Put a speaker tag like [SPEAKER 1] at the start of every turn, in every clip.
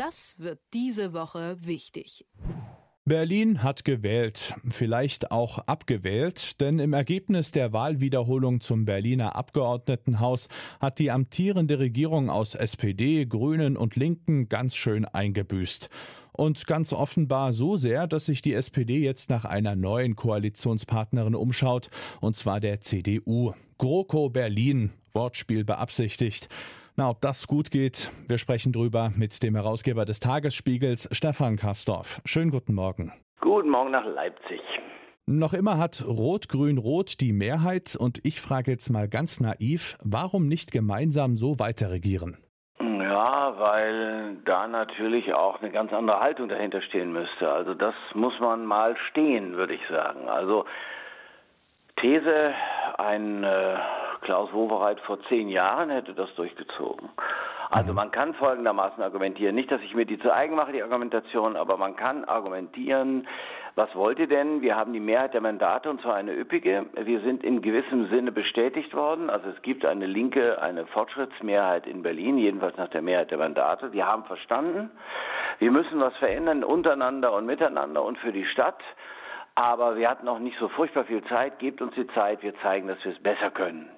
[SPEAKER 1] Das wird diese Woche wichtig.
[SPEAKER 2] Berlin hat gewählt, vielleicht auch abgewählt, denn im Ergebnis der Wahlwiederholung zum Berliner Abgeordnetenhaus hat die amtierende Regierung aus SPD, Grünen und Linken ganz schön eingebüßt. Und ganz offenbar so sehr, dass sich die SPD jetzt nach einer neuen Koalitionspartnerin umschaut, und zwar der CDU. GroKo Berlin, Wortspiel beabsichtigt. Na, ob das gut geht, wir sprechen drüber mit dem Herausgeber des Tagesspiegels, Stefan Kastorf. Schönen guten Morgen.
[SPEAKER 3] Guten Morgen nach Leipzig.
[SPEAKER 2] Noch immer hat Rot-Grün-Rot die Mehrheit und ich frage jetzt mal ganz naiv, warum nicht gemeinsam so weiter regieren?
[SPEAKER 3] Ja, weil da natürlich auch eine ganz andere Haltung dahinter stehen müsste. Also das muss man mal stehen, würde ich sagen. Also These, ein äh, Klaus Wowereit vor zehn Jahren hätte das durchgezogen. Also mhm. man kann folgendermaßen argumentieren, nicht, dass ich mir die zu eigen mache, die Argumentation, aber man kann argumentieren, was wollt ihr denn? Wir haben die Mehrheit der Mandate und zwar eine üppige. Wir sind in gewissem Sinne bestätigt worden. Also es gibt eine linke, eine Fortschrittsmehrheit in Berlin, jedenfalls nach der Mehrheit der Mandate. Die haben verstanden, wir müssen was verändern untereinander und miteinander und für die Stadt. Aber wir hatten auch nicht so furchtbar viel Zeit. Gebt uns die Zeit, wir zeigen, dass wir es besser können.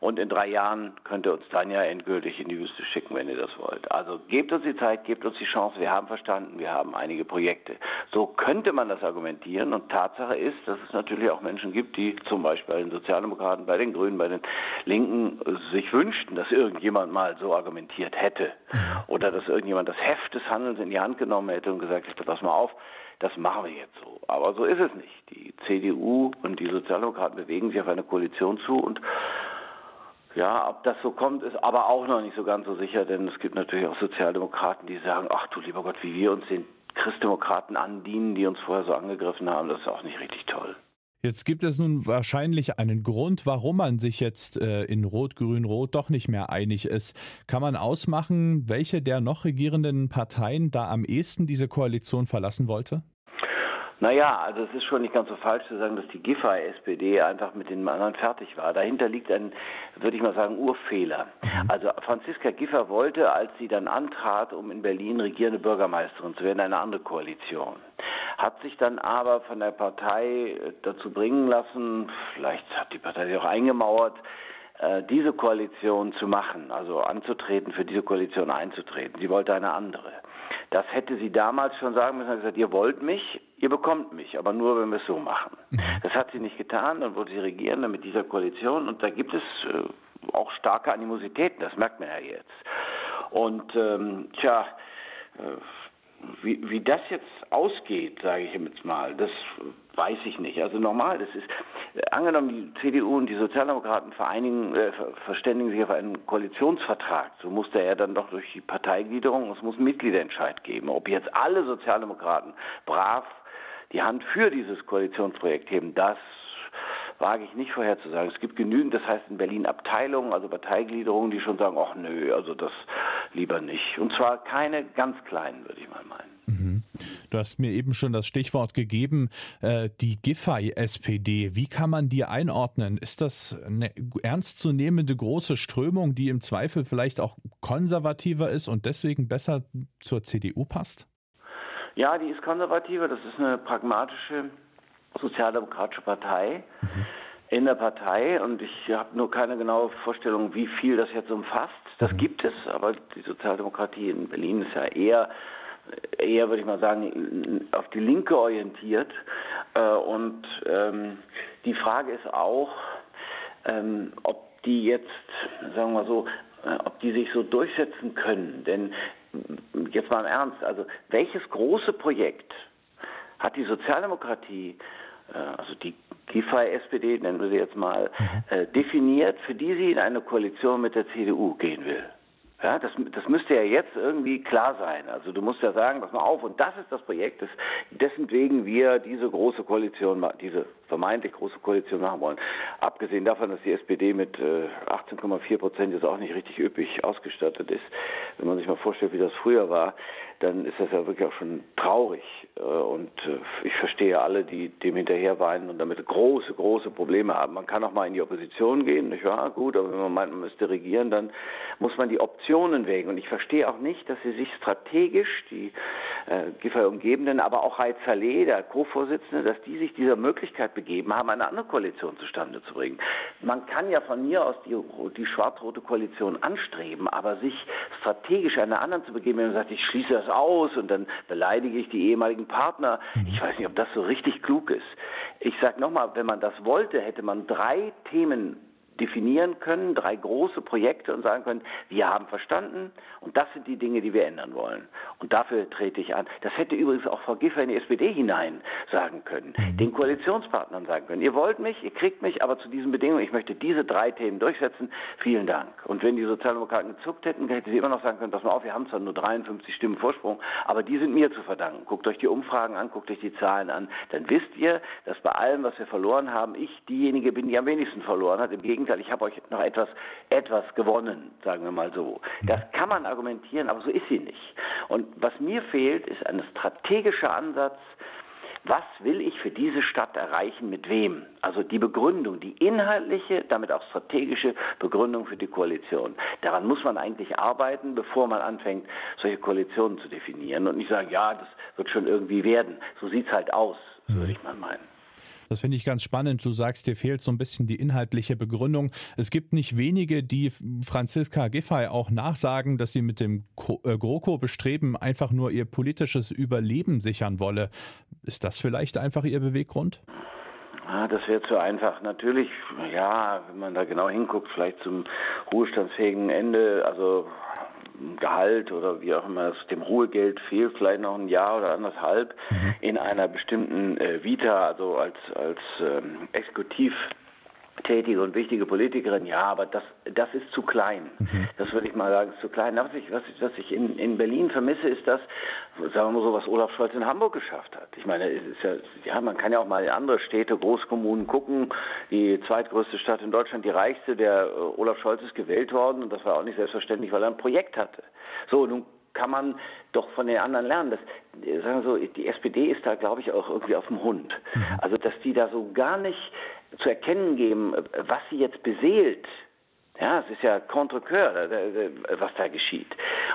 [SPEAKER 3] Und in drei Jahren könnt ihr uns dann ja endgültig in die Wüste schicken, wenn ihr das wollt. Also gebt uns die Zeit, gebt uns die Chance. Wir haben verstanden, wir haben einige Projekte. So könnte man das argumentieren. Und Tatsache ist, dass es natürlich auch Menschen gibt, die zum Beispiel bei den Sozialdemokraten, bei den Grünen, bei den Linken sich wünschten, dass irgendjemand mal so argumentiert hätte. Oder dass irgendjemand das Heft des Handelns in die Hand genommen hätte und gesagt hätte, pass mal auf, das machen wir jetzt so. Aber so ist es nicht. Die CDU und die Sozialdemokraten bewegen sich auf eine Koalition zu und ja, ob das so kommt, ist aber auch noch nicht so ganz so sicher, denn es gibt natürlich auch Sozialdemokraten, die sagen, ach du lieber Gott, wie wir uns den Christdemokraten andienen, die uns vorher so angegriffen haben, das ist auch nicht richtig toll.
[SPEAKER 2] Jetzt gibt es nun wahrscheinlich einen Grund, warum man sich jetzt äh, in Rot, Grün, Rot doch nicht mehr einig ist. Kann man ausmachen, welche der noch regierenden Parteien da am ehesten diese Koalition verlassen wollte?
[SPEAKER 3] Naja, also es ist schon nicht ganz so falsch zu sagen, dass die Giffey-SPD einfach mit den anderen fertig war. Dahinter liegt ein, würde ich mal sagen, Urfehler. Mhm. Also Franziska Giffey wollte, als sie dann antrat, um in Berlin regierende Bürgermeisterin zu werden, eine andere Koalition. Hat sich dann aber von der Partei äh, dazu bringen lassen, vielleicht hat die Partei sich auch eingemauert, äh, diese Koalition zu machen, also anzutreten, für diese Koalition einzutreten. Sie wollte eine andere. Das hätte sie damals schon sagen müssen, hat gesagt, ihr wollt mich, ihr bekommt mich, aber nur, wenn wir es so machen. Mhm. Das hat sie nicht getan, dann wurde sie regieren mit dieser Koalition und da gibt es äh, auch starke Animositäten, das merkt man ja jetzt. Und ähm, tja, äh, wie, wie das jetzt ausgeht, sage ich jetzt mal, das weiß ich nicht. Also normal, das ist äh, angenommen, die CDU und die Sozialdemokraten vereinigen, äh, verständigen sich auf einen Koalitionsvertrag. So muss der ja dann doch durch die Parteigliederung, es muss einen Mitgliederentscheid geben. Ob jetzt alle Sozialdemokraten brav die Hand für dieses Koalitionsprojekt heben, das wage ich nicht vorherzusagen. Es gibt genügend, das heißt in Berlin Abteilungen, also Parteigliederungen, die schon sagen, ach nö, also das lieber nicht. Und zwar keine ganz kleinen, würde ich mal meinen.
[SPEAKER 2] Mhm. Du hast mir eben schon das Stichwort gegeben, äh, die Giffey-SPD. Wie kann man die einordnen? Ist das eine ernstzunehmende große Strömung, die im Zweifel vielleicht auch konservativer ist und deswegen besser zur CDU passt?
[SPEAKER 3] Ja, die ist konservativer. Das ist eine pragmatische sozialdemokratische Partei. Mhm. In der Partei und ich habe nur keine genaue Vorstellung, wie viel das jetzt umfasst. Das mhm. gibt es, aber die Sozialdemokratie in Berlin ist ja eher eher, würde ich mal sagen, auf die Linke orientiert. Äh, und ähm, die Frage ist auch, ähm, ob die jetzt, sagen wir mal so, ob die sich so durchsetzen können. Denn jetzt mal im Ernst, also welches große Projekt hat die Sozialdemokratie, äh, also die Giffey-SPD, nennen wir sie jetzt mal, mhm. definiert, für die sie in eine Koalition mit der CDU gehen will? Ja, das, das müsste ja jetzt irgendwie klar sein. Also du musst ja sagen, pass mal auf, und das ist das Projekt, des, dessen wegen wir diese große Koalition, diese vermeintlich große Koalition machen wollen. Abgesehen davon, dass die SPD mit äh, 18,4 Prozent jetzt auch nicht richtig üppig ausgestattet ist, wenn man sich mal vorstellt, wie das früher war. Dann ist das ja wirklich auch schon traurig. Äh, und äh, ich verstehe alle, die dem hinterher weinen und damit große, große Probleme haben. Man kann auch mal in die Opposition gehen, nicht wahr? Gut, aber wenn man meint, man müsste regieren, dann muss man die Optionen wägen. Und ich verstehe auch nicht, dass sie sich strategisch, die äh, Giffey-Umgebenden, aber auch Heid Saleh, der Co-Vorsitzende, dass die sich dieser Möglichkeit begeben haben, eine andere Koalition zustande zu bringen. Man kann ja von mir aus die, die schwarz-rote Koalition anstreben, aber sich strategisch einer anderen zu begeben, wenn man sagt, ich schließe das aus und dann beleidige ich die ehemaligen Partner, mhm. ich weiß nicht, ob das so richtig klug ist. Ich sage nochmal, wenn man das wollte, hätte man drei Themen definieren können, drei große Projekte und sagen können, wir haben verstanden und das sind die Dinge, die wir ändern wollen. Und dafür trete ich an. Das hätte übrigens auch Frau Giffer in die SPD hinein sagen können, mhm. den Koalitionspartnern sagen können, ihr wollt mich, ihr kriegt mich, aber zu diesen Bedingungen, ich möchte diese drei Themen durchsetzen, vielen Dank. Und wenn die Sozialdemokraten gezuckt hätten, hätte sie immer noch sagen können, pass mal auf, wir haben zwar nur 53 Stimmen Vorsprung, aber die sind mir zu verdanken. Guckt euch die Umfragen an, guckt euch die Zahlen an, dann wisst ihr, dass bei allem, was wir verloren haben, ich diejenige bin, die am wenigsten verloren hat. Im Gegenteil, Gegenteil, ich habe euch noch etwas, etwas gewonnen, sagen wir mal so. Das kann man argumentieren, aber so ist sie nicht. Und was mir fehlt, ist ein strategischer Ansatz, was will ich für diese Stadt erreichen, mit wem? Also die Begründung, die inhaltliche, damit auch strategische Begründung für die Koalition. Daran muss man eigentlich arbeiten, bevor man anfängt, solche Koalitionen zu definieren und nicht sagen, ja, das wird schon irgendwie werden. So sieht es halt aus, würde mhm. ich mal meinen.
[SPEAKER 2] Das finde ich ganz spannend. Du sagst, dir fehlt so ein bisschen die inhaltliche Begründung. Es gibt nicht wenige, die Franziska Giffey auch nachsagen, dass sie mit dem äh, GroKo bestreben, einfach nur ihr politisches Überleben sichern wolle. Ist das vielleicht einfach ihr Beweggrund?
[SPEAKER 3] Ah, das wäre zu einfach. Natürlich, ja, wenn man da genau hinguckt, vielleicht zum ruhestandsfähigen Ende, also Gehalt oder wie auch immer es dem Ruhegeld fehlt, vielleicht noch ein Jahr oder anderthalb mhm. in einer bestimmten äh, Vita, also als als ähm, Exekutiv tätige und wichtige Politikerin, ja, aber das, das ist zu klein. Mhm. Das würde ich mal sagen, ist zu klein. Was ich, was ich, was ich in, in Berlin vermisse, ist das, sagen wir mal so, was Olaf Scholz in Hamburg geschafft hat. Ich meine, ist ja, ja, man kann ja auch mal in andere Städte, Großkommunen gucken. Die zweitgrößte Stadt in Deutschland, die reichste, der äh, Olaf Scholz ist gewählt worden und das war auch nicht selbstverständlich, weil er ein Projekt hatte. So, nun kann man doch von den anderen lernen. Das, sagen wir so, die SPD ist da, glaube ich, auch irgendwie auf dem Hund. Mhm. Also, dass die da so gar nicht zu erkennen geben, was sie jetzt beseelt. Ja, es ist ja contre cœur, was da geschieht.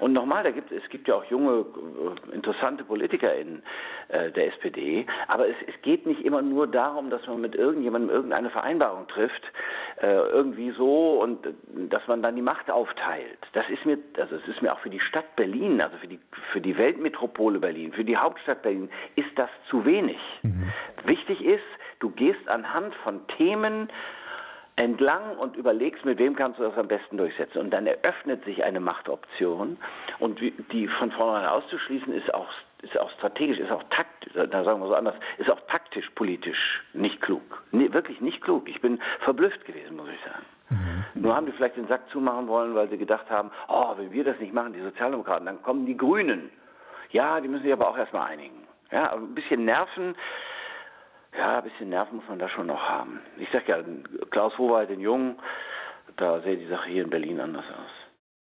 [SPEAKER 3] Und nochmal, da gibt, es gibt ja auch junge, äh, interessante Politiker in äh, der SPD, aber es, es, geht nicht immer nur darum, dass man mit irgendjemandem irgendeine Vereinbarung trifft, äh, irgendwie so, und äh, dass man dann die Macht aufteilt. Das ist mir, also es ist mir auch für die Stadt Berlin, also für die, für die Weltmetropole Berlin, für die Hauptstadt Berlin, ist das zu wenig. Mhm. Wichtig ist, Du gehst anhand von Themen entlang und überlegst, mit wem kannst du das am besten durchsetzen. Und dann eröffnet sich eine Machtoption und die von vornherein auszuschließen ist auch ist auch strategisch, ist auch taktisch, da sagen wir so anders, ist auch taktisch, politisch nicht klug. Nee, wirklich nicht klug. Ich bin verblüfft gewesen, muss ich sagen. Mhm. Nur haben die vielleicht den Sack zumachen wollen, weil sie gedacht haben, oh, wenn wir das nicht machen, die Sozialdemokraten, dann kommen die Grünen. Ja, die müssen sich aber auch erstmal einigen. Ja, ein bisschen Nerven ja, ein bisschen Nerven muss man da schon noch haben. Ich sag ja, Klaus Howald, den Jungen, da sähe die Sache hier in Berlin anders aus.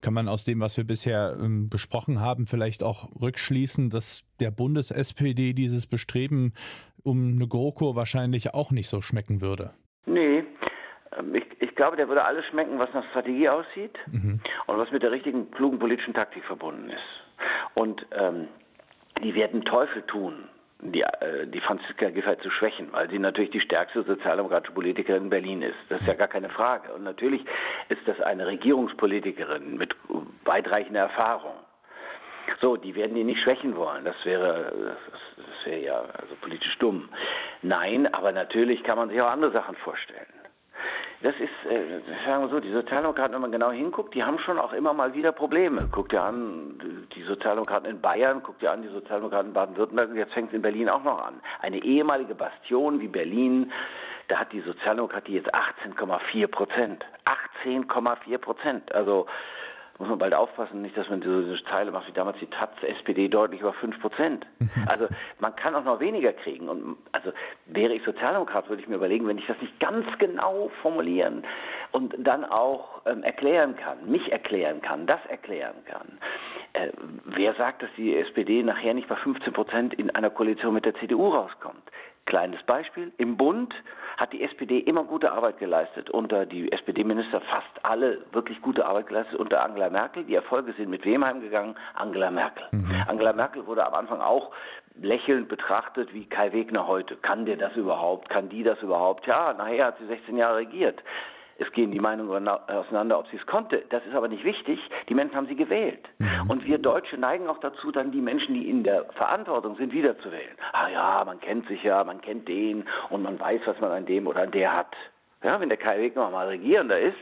[SPEAKER 2] Kann man aus dem, was wir bisher ähm, besprochen haben, vielleicht auch rückschließen, dass der Bundes-SPD dieses Bestreben um eine GroKo wahrscheinlich auch nicht so schmecken würde?
[SPEAKER 3] Nee, ähm, ich, ich, glaube, der würde alles schmecken, was nach Strategie aussieht mhm. und was mit der richtigen, klugen politischen Taktik verbunden ist. Und ähm, die werden Teufel tun, die, äh, die Franziska Giffey zu schwächen, weil sie natürlich die stärkste sozialdemokratische Politikerin in Berlin ist. Das ist ja gar keine Frage. Und natürlich ist das eine Regierungspolitikerin mit weitreichender Erfahrung. So, die werden die nicht schwächen wollen. Das wäre, das, das wäre ja also politisch dumm. Nein, aber natürlich kann man sich auch andere Sachen vorstellen das ist, äh, sagen wir so, die Sozialdemokraten, wenn man genau hinguckt, die haben schon auch immer mal wieder Probleme. Guckt ja an, die Sozialdemokraten in Bayern, guckt ja an, die Sozialdemokraten in Baden-Württemberg, jetzt fängt es in Berlin auch noch an. Eine ehemalige Bastion wie Berlin, da hat die Sozialdemokratie jetzt 18,4 Prozent. 18,4 Prozent. Also muss man bald aufpassen, nicht, dass man diese Teile macht wie damals die Taz, SPD deutlich über 5 Prozent. Also man kann auch noch weniger kriegen. Und also wäre ich Sozialdemokrat, würde ich mir überlegen, wenn ich das nicht ganz genau formulieren und dann auch ähm, erklären kann, mich erklären kann, das erklären kann, äh, wer sagt, dass die SPD nachher nicht bei 15 Prozent in einer Koalition mit der CDU rauskommt? Kleines Beispiel. Im Bund hat die SPD immer gute Arbeit geleistet. Unter die SPD-Minister fast alle wirklich gute Arbeit geleistet. Unter Angela Merkel. Die Erfolge sind mit wem heimgegangen? Angela Merkel. Mhm. Angela Merkel wurde am Anfang auch lächelnd betrachtet wie Kai Wegner heute. Kann der das überhaupt? Kann die das überhaupt? Ja, nachher hat sie 16 Jahre regiert. Es gehen die Meinungen auseinander, ob sie es konnte. Das ist aber nicht wichtig. Die Menschen haben sie gewählt. Mhm. Und wir Deutsche neigen auch dazu, dann die Menschen, die in der Verantwortung sind, wiederzuwählen. Ah ja, man kennt sich ja, man kennt den und man weiß, was man an dem oder an der hat. Ja, wenn der Kai Wegner mal regierender ist,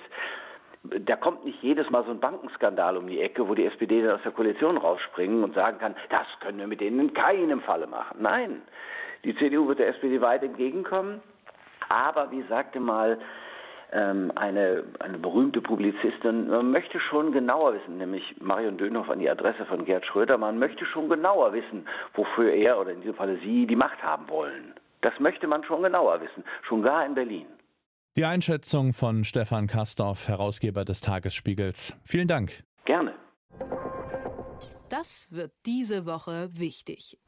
[SPEAKER 3] da kommt nicht jedes Mal so ein Bankenskandal um die Ecke, wo die SPD dann aus der Koalition rausspringen und sagen kann, das können wir mit denen in keinem Falle machen. Nein, die CDU wird der SPD weit entgegenkommen. Aber wie sagte mal ähm, eine, eine berühmte Publizistin, man möchte schon genauer wissen, nämlich Marion Dönhoff an die Adresse von Gerd Schröder, man möchte schon genauer wissen, wofür er oder in diesem Falle Sie die Macht haben wollen. Das möchte man schon genauer wissen, schon gar in Berlin.
[SPEAKER 2] Die Einschätzung von Stefan Kastorf, Herausgeber des Tagesspiegels. Vielen Dank.
[SPEAKER 3] Gerne.
[SPEAKER 1] Das wird diese Woche wichtig.